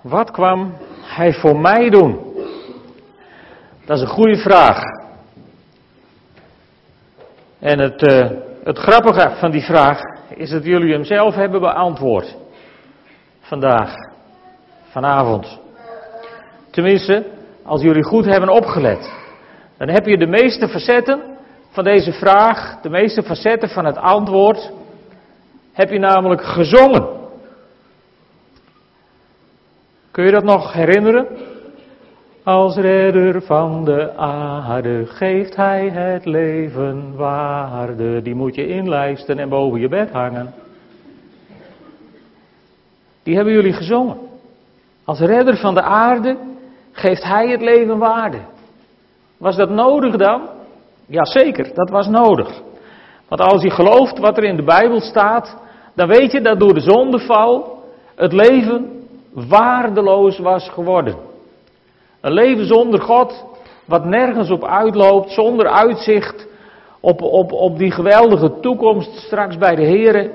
Wat kwam hij voor mij doen? Dat is een goede vraag. En het, uh, het grappige van die vraag is dat jullie hem zelf hebben beantwoord. Vandaag, vanavond. Tenminste, als jullie goed hebben opgelet. Dan heb je de meeste facetten van deze vraag, de meeste facetten van het antwoord, heb je namelijk gezongen. Kun je dat nog herinneren? Als redder van de aarde geeft hij het leven waarde. Die moet je inlijsten en boven je bed hangen. Die hebben jullie gezongen. Als redder van de aarde geeft hij het leven waarde. Was dat nodig dan? Jazeker, dat was nodig. Want als je gelooft wat er in de Bijbel staat, dan weet je dat door de zondeval het leven waardeloos was geworden. Een leven zonder God, wat nergens op uitloopt, zonder uitzicht op, op, op die geweldige toekomst straks bij de Heer.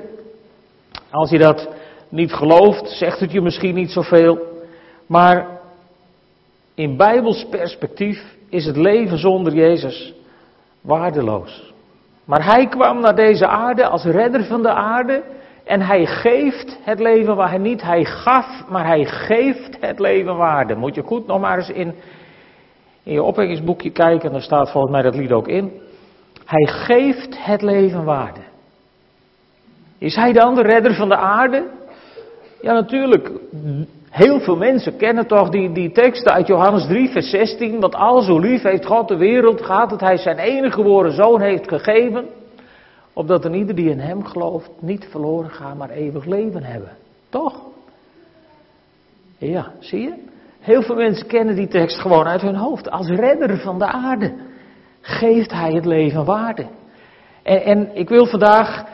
Als je dat niet gelooft, zegt het je misschien niet zoveel. Maar in Bijbels perspectief is het leven zonder Jezus waardeloos. Maar hij kwam naar deze aarde als redder van de aarde. En hij geeft het leven waar hij niet, hij gaf, maar hij geeft het leven waarde. Moet je goed nog maar eens in, in je opwekkingsboekje kijken, daar staat volgens mij dat lied ook in. Hij geeft het leven waarde. Is hij dan de redder van de aarde? Ja, natuurlijk. Heel veel mensen kennen toch die, die teksten uit Johannes 3, vers 16. Want al zo lief heeft God de wereld gehad dat hij zijn enige geboren zoon heeft gegeven. Opdat een ieder die in hem gelooft niet verloren gaat, maar eeuwig leven hebben. Toch? Ja, zie je? Heel veel mensen kennen die tekst gewoon uit hun hoofd. Als redder van de aarde geeft hij het leven waarde. En, en ik wil vandaag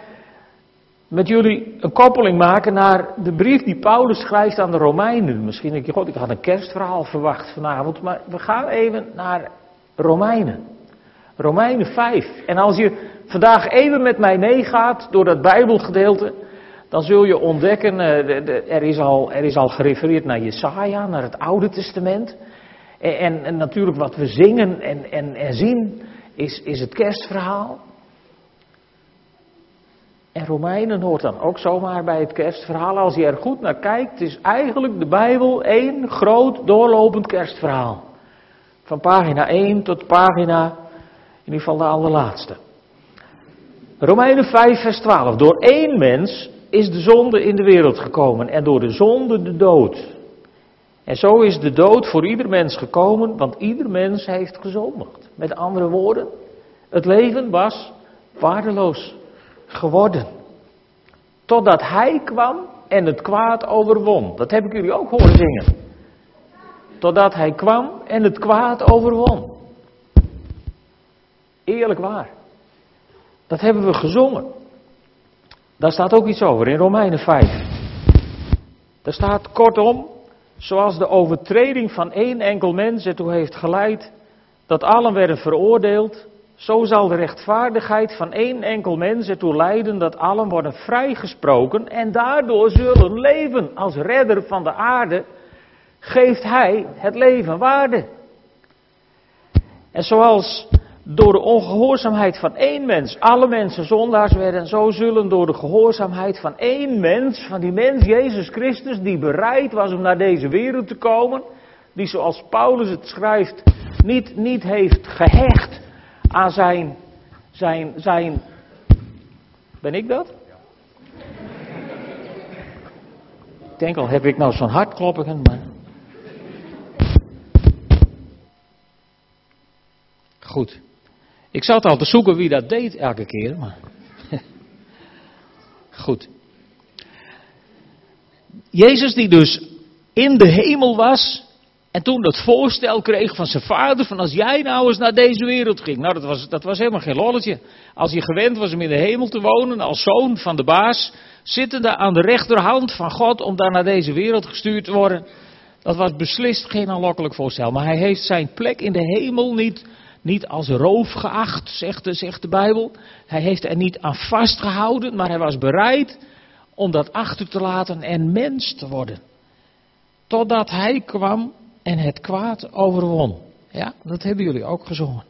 met jullie een koppeling maken naar de brief die Paulus schrijft aan de Romeinen. Misschien denk je, god, ik had een kerstverhaal verwacht vanavond, maar we gaan even naar Romeinen. Romeinen 5. En als je vandaag even met mij meegaat door dat Bijbelgedeelte, dan zul je ontdekken, eh, er, is al, er is al gerefereerd naar Jesaja, naar het Oude Testament. En, en, natuurlijk wat we zingen en, en, en zien, is, is het kerstverhaal. En Romeinen hoort dan ook zomaar bij het kerstverhaal. Als je er goed naar kijkt, is eigenlijk de Bijbel één groot doorlopend kerstverhaal. Van pagina 1 tot pagina, in ieder geval de allerlaatste. Romeinen 5, vers 12. Door één mens is de zonde in de wereld gekomen en door de zonde de dood. En zo is de dood voor ieder mens gekomen, want ieder mens heeft gezondigd. Met andere woorden, het leven was waardeloos geworden. Totdat hij kwam en het kwaad overwon. Dat heb ik jullie ook horen zingen. Totdat hij kwam en het kwaad overwon. Eerlijk waar. Dat hebben we gezongen. Daar staat ook iets over in Romeinen 5. Daar staat kortom, zoals de overtreding van één enkel mens ertoe heeft geleid dat allen werden veroordeeld, zo zal de rechtvaardigheid van één enkel mens ertoe leiden dat allen worden vrijgesproken en daardoor zullen leven. Als redder van de aarde geeft hij het leven waarde. En zoals door de ongehoorzaamheid van één mens alle mensen zondaars werden, zo zullen door de gehoorzaamheid van één mens, van die mens Jezus Christus, die bereid was om naar deze wereld te komen, die zoals Paulus het schrijft, niet, niet heeft gehecht aan zijn, zijn, zijn. Ben ik dat? Ik denk al, heb ik nou zo'n hartkloppingen, maar. Goed. Ik zat al te zoeken wie dat deed elke keer, maar. Goed. Jezus die dus in de hemel was, en toen dat voorstel kreeg van zijn vader, van als jij nou eens naar deze wereld ging. Nou, dat was, dat was helemaal geen lolletje. Als hij gewend was om in de hemel te wonen, als zoon van de baas, zittende aan de rechterhand van God om daar naar deze wereld gestuurd te worden. Dat was beslist geen aanlokkelijk voorstel. Maar hij heeft zijn plek in de hemel niet, niet als roof geacht, zegt de, zegt de Bijbel. Hij heeft er niet aan vastgehouden, maar hij was bereid om dat achter te laten en mens te worden. Totdat hij kwam en het kwaad overwon. Ja, dat hebben jullie ook gezongen.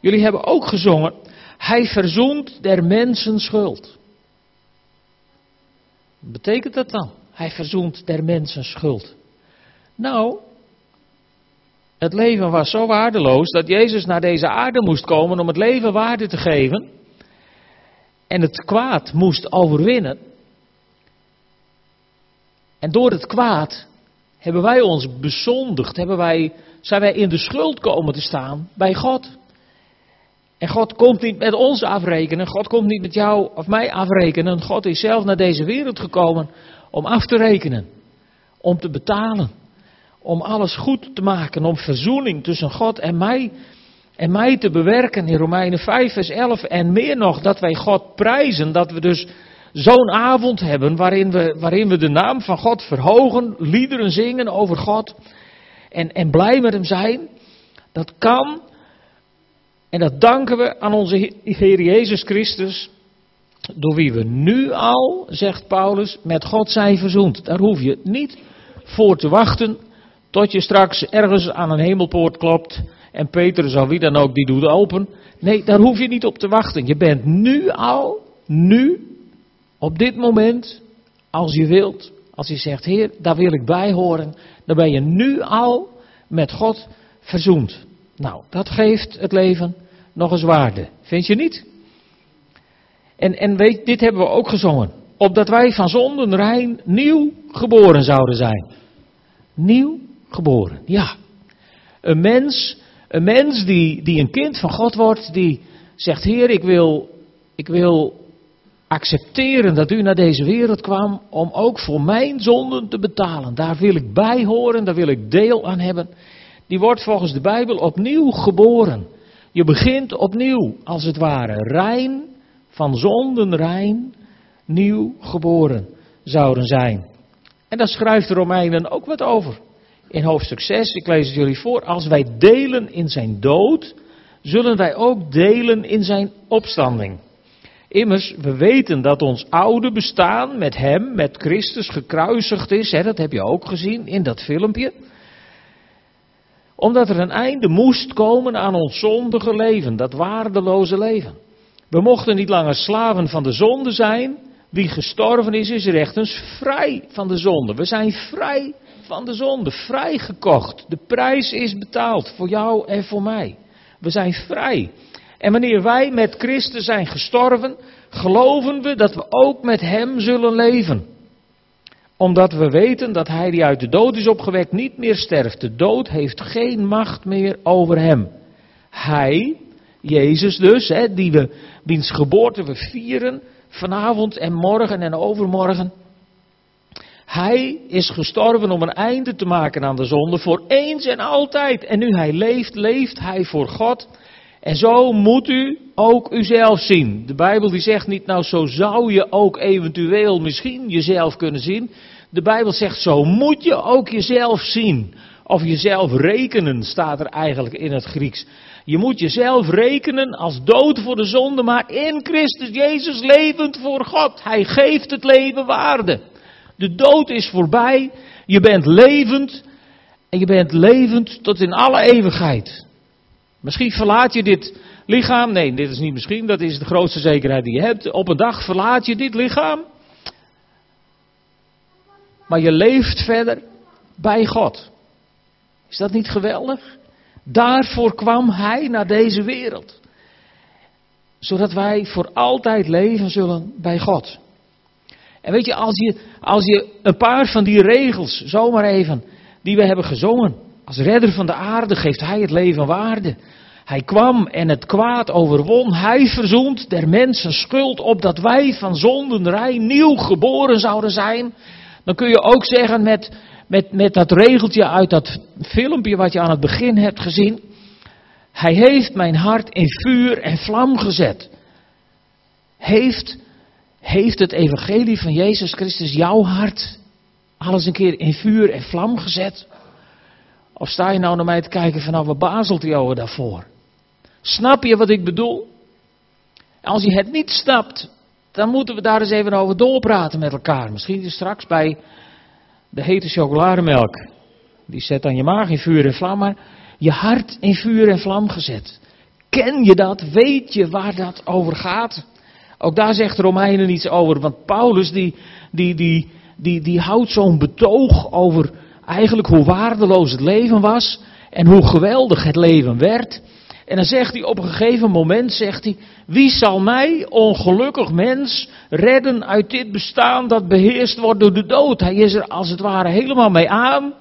Jullie hebben ook gezongen, hij verzoent der mensen schuld. Wat betekent dat dan? Hij verzoent der mensen schuld. Nou, het leven was zo waardeloos dat Jezus naar deze aarde moest komen om het leven waarde te geven. En het kwaad moest overwinnen. En door het kwaad hebben wij ons bezondigd, hebben wij, zijn wij in de schuld komen te staan bij God. En God komt niet met ons afrekenen, God komt niet met jou of mij afrekenen. God is zelf naar deze wereld gekomen om af te rekenen, om te betalen, om alles goed te maken, om verzoening tussen God en mij en mij te bewerken in Romeinen 5 vers 11 en meer nog dat wij God prijzen, dat we dus zo'n avond hebben waarin we, waarin we de naam van God verhogen, liederen zingen over God en, en blij met Hem zijn. Dat kan en dat danken we aan onze Heer Jezus Christus, door wie we nu al, zegt Paulus, met God zijn verzoend. Daar hoef je niet voor te wachten tot je straks ergens aan een hemelpoort klopt en Peter of wie dan ook die doet open. Nee, daar hoef je niet op te wachten. Je bent nu al, nu, op dit moment, als je wilt, als je zegt, Heer, daar wil ik bij horen, dan ben je nu al met God verzoend. Nou, dat geeft het leven nog eens waarde. Vind je niet? En, en weet, dit hebben we ook gezongen. Opdat wij van zonden rein nieuw geboren zouden zijn. Nieuw geboren, ja. Een mens, een mens die, die een kind van God wordt, die zegt, Heer, ik wil, ik wil accepteren dat u naar deze wereld kwam om ook voor mijn zonden te betalen. Daar wil ik bij horen, daar wil ik deel aan hebben. Die wordt volgens de Bijbel opnieuw geboren. Je begint opnieuw, als het ware, rein, van zonden rein, nieuw geboren zouden zijn. En daar schrijft de Romeinen ook wat over. In hoofdstuk 6, ik lees het jullie voor, als wij delen in zijn dood, zullen wij ook delen in zijn opstanding. Immers, we weten dat ons oude bestaan met hem, met Christus gekruisigd is. Hè, dat heb je ook gezien in dat filmpje omdat er een einde moest komen aan ons zondige leven, dat waardeloze leven. We mochten niet langer slaven van de zonde zijn. Wie gestorven is, is rechtens vrij van de zonde. We zijn vrij van de zonde, vrijgekocht. De prijs is betaald voor jou en voor mij. We zijn vrij. En wanneer wij met Christus zijn gestorven, geloven we dat we ook met Hem zullen leven omdat we weten dat hij die uit de dood is opgewekt niet meer sterft. De dood heeft geen macht meer over hem. Hij, Jezus dus, hè, die we, wiens geboorte we vieren, vanavond en morgen en overmorgen. Hij is gestorven om een einde te maken aan de zonde voor eens en altijd. En nu hij leeft, leeft hij voor God. En zo moet u ook uzelf zien. De Bijbel die zegt niet, nou zo zou je ook eventueel misschien jezelf kunnen zien. De Bijbel zegt, zo moet je ook jezelf zien. Of jezelf rekenen, staat er eigenlijk in het Grieks. Je moet jezelf rekenen als dood voor de zonde, maar in Christus Jezus levend voor God. Hij geeft het leven waarde. De dood is voorbij, je bent levend en je bent levend tot in alle eeuwigheid. Misschien verlaat je dit lichaam, nee, dit is niet misschien, dat is de grootste zekerheid die je hebt. Op een dag verlaat je dit lichaam maar je leeft verder bij God. Is dat niet geweldig? Daarvoor kwam Hij naar deze wereld. Zodat wij voor altijd leven zullen bij God. En weet je, als je, als je een paar van die regels, zomaar even, die we hebben gezongen. Als redder van de aarde geeft Hij het leven waarde. Hij kwam en het kwaad overwon. Hij verzoent der mensen schuld opdat wij van zondenrij nieuw geboren zouden zijn dan kun je ook zeggen met, met, met dat regeltje uit dat filmpje wat je aan het begin hebt gezien. Hij heeft mijn hart in vuur en vlam gezet. Heeft, heeft het evangelie van Jezus Christus jouw hart alles een keer in vuur en vlam gezet? Of sta je nou naar mij te kijken van nou, wat bazelt jou daarvoor? Snap je wat ik bedoel? Als je het niet snapt, dan moeten we daar eens even over doorpraten met elkaar. Misschien straks bij de hete chocolademelk. Die zet dan je maag in vuur en vlam, maar je hart in vuur en vlam gezet. Ken je dat? Weet je waar dat over gaat? Ook daar zegt Romeinen iets over, want Paulus die, die, die, die, die houdt zo'n betoog over eigenlijk hoe waardeloos het leven was en hoe geweldig het leven werd. En dan zegt hij op een gegeven moment, zegt hij, wie zal mij, ongelukkig mens, redden uit dit bestaan dat beheerst wordt door de dood? Hij is er als het ware helemaal mee aan.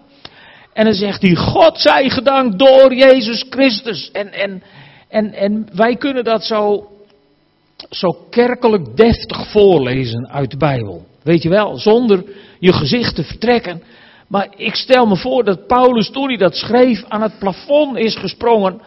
En dan zegt hij, God zij gedankt door Jezus Christus. En, en, en, en wij kunnen dat zo, zo kerkelijk deftig voorlezen uit de Bijbel. Weet je wel, zonder je gezicht te vertrekken. Maar ik stel me voor dat Paulus toen hij dat schreef aan het plafond is gesprongen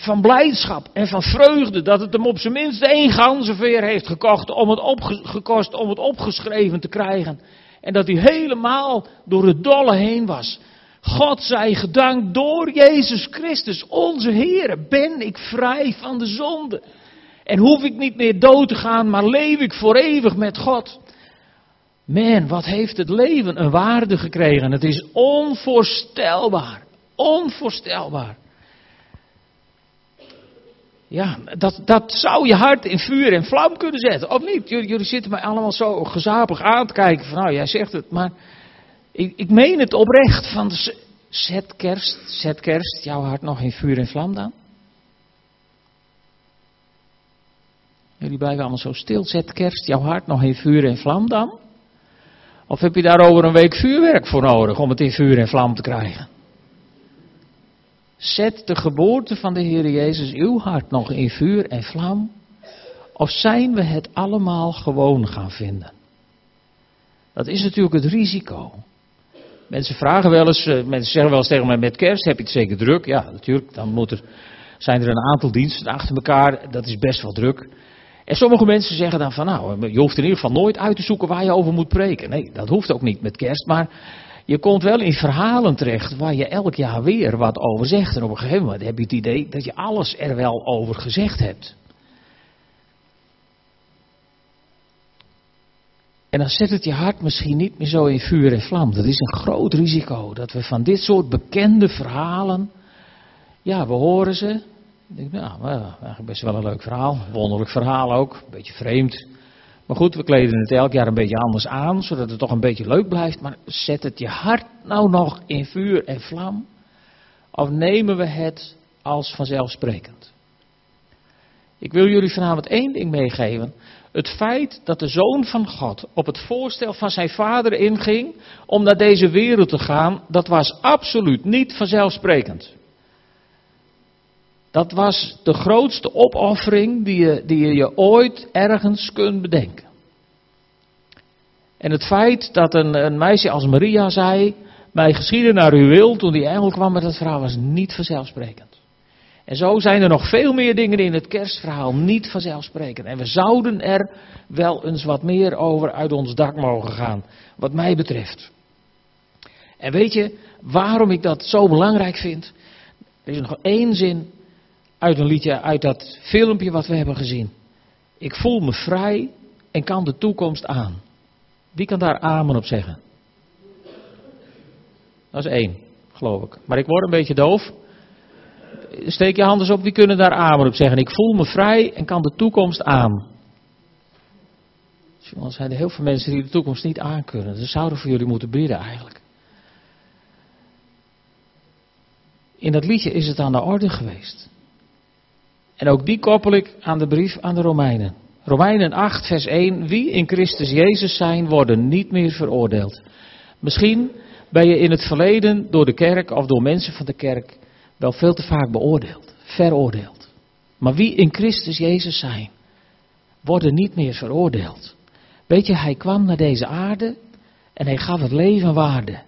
van blijdschap en van vreugde dat het hem op zijn minst één ganzenveer heeft gekocht om het gekost om het opgeschreven te krijgen. En dat hij helemaal door het dolle heen was. God zij gedankt door Jezus Christus, onze Heer, ben ik vrij van de zonde. En hoef ik niet meer dood te gaan, maar leef ik voor eeuwig met God. Man, wat heeft het leven een waarde gekregen? Het is onvoorstelbaar. Onvoorstelbaar. Ja, dat, dat zou je hart in vuur en vlam kunnen zetten, of niet? Jullie, jullie zitten mij allemaal zo gezapig aan te kijken van, nou, jij zegt het, maar ik, ik meen het oprecht. Van, zet kerst, zet kerst jouw hart nog in vuur en vlam dan? Jullie blijven allemaal zo stil. Zet kerst jouw hart nog in vuur en vlam dan? Of heb je daar over een week vuurwerk voor nodig om het in vuur en vlam te krijgen? Zet de geboorte van de Heer Jezus uw hart nog in vuur en vlam? Of zijn we het allemaal gewoon gaan vinden? Dat is natuurlijk het risico. Mensen vragen wel eens, eh, mensen zeggen wel eens tegen mij met kerst heb je het zeker druk. Ja, natuurlijk, dan moet er, zijn er een aantal diensten achter elkaar, dat is best wel druk. En sommige mensen zeggen dan van nou, je hoeft in ieder geval nooit uit te zoeken waar je over moet preken. Nee, dat hoeft ook niet met kerst, maar je komt wel in verhalen terecht waar je elk jaar weer wat over zegt. En op een gegeven moment heb je het idee dat je alles er wel over gezegd hebt. En dan zet het je hart misschien niet meer zo in vuur en vlam. Dat is een groot risico. Dat we van dit soort bekende verhalen. Ja, we horen ze. Ik denk, nou, eigenlijk best wel een leuk verhaal. Wonderlijk verhaal ook. Een beetje vreemd. Maar goed, we kleden het elk jaar een beetje anders aan. Zodat het toch een beetje leuk blijft. Maar zet het je hart nou nog in vuur en vlam? Of nemen we het als vanzelfsprekend? Ik wil jullie vanavond één ding meegeven. Het feit dat de Zoon van God op het voorstel van zijn vader inging om naar deze wereld te gaan, dat was absoluut niet vanzelfsprekend. Dat was de grootste opoffering die je, die je ooit ergens kunt bedenken. En het feit dat een, een meisje als Maria zei, mij geschieden naar uw wil, toen die engel kwam met dat verhaal, was niet vanzelfsprekend. En zo zijn er nog veel meer dingen in het kerstverhaal niet vanzelfsprekend. En we zouden er wel eens wat meer over uit ons dak mogen gaan, wat mij betreft. En weet je waarom ik dat zo belangrijk vind? Er is nog één zin uit een liedje, uit dat filmpje wat we hebben gezien. Ik voel me vrij en kan de toekomst aan. Wie kan daar amen op zeggen? Dat is één, geloof ik. Maar ik word een beetje doof steek je handen op, wie kunnen daar amen op zeggen? Ik voel me vrij en kan de toekomst aan. Er zijn er heel veel mensen die de toekomst niet aankunnen. Ze zouden voor jullie moeten bidden eigenlijk. In dat liedje is het aan de orde geweest. En ook die koppel ik aan de brief aan de Romeinen. Romeinen 8, vers 1. Wie in Christus Jezus zijn, worden niet meer veroordeeld. Misschien ben je in het verleden door de kerk of door mensen van de kerk wel veel te vaak beoordeeld, veroordeeld. Maar wie in Christus Jezus zijn, worden niet meer veroordeeld. Weet je, hij kwam naar deze aarde en hij gaf het leven waarde.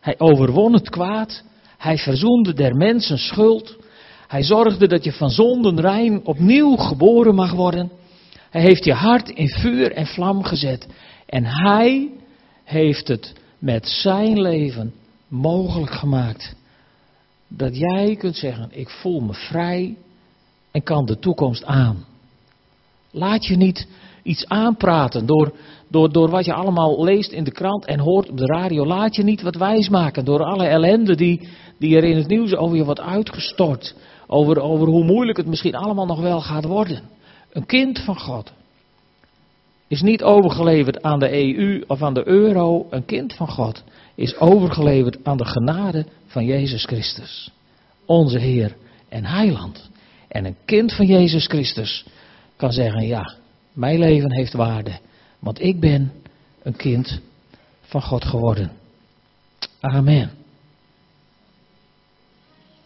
Hij overwon het kwaad, hij verzoende der mensen schuld, hij zorgde dat je van zonden rein opnieuw geboren mag worden. Hij heeft je hart in vuur en vlam gezet en hij heeft het met zijn leven mogelijk gemaakt dat jij kunt zeggen: Ik voel me vrij en kan de toekomst aan. Laat je niet iets aanpraten, door, door, door wat je allemaal leest in de krant en hoort op de radio. Laat je niet wat wijsmaken door alle ellende die, die er in het nieuws over je wordt uitgestort. Over, over hoe moeilijk het misschien allemaal nog wel gaat worden. Een kind van God is niet overgeleverd aan de EU of aan de euro. Een kind van God is overgeleverd aan de genade van Jezus Christus. Onze Heer en Heiland. En een kind van Jezus Christus kan zeggen, ja, mijn leven heeft waarde. Want ik ben een kind van God geworden. Amen.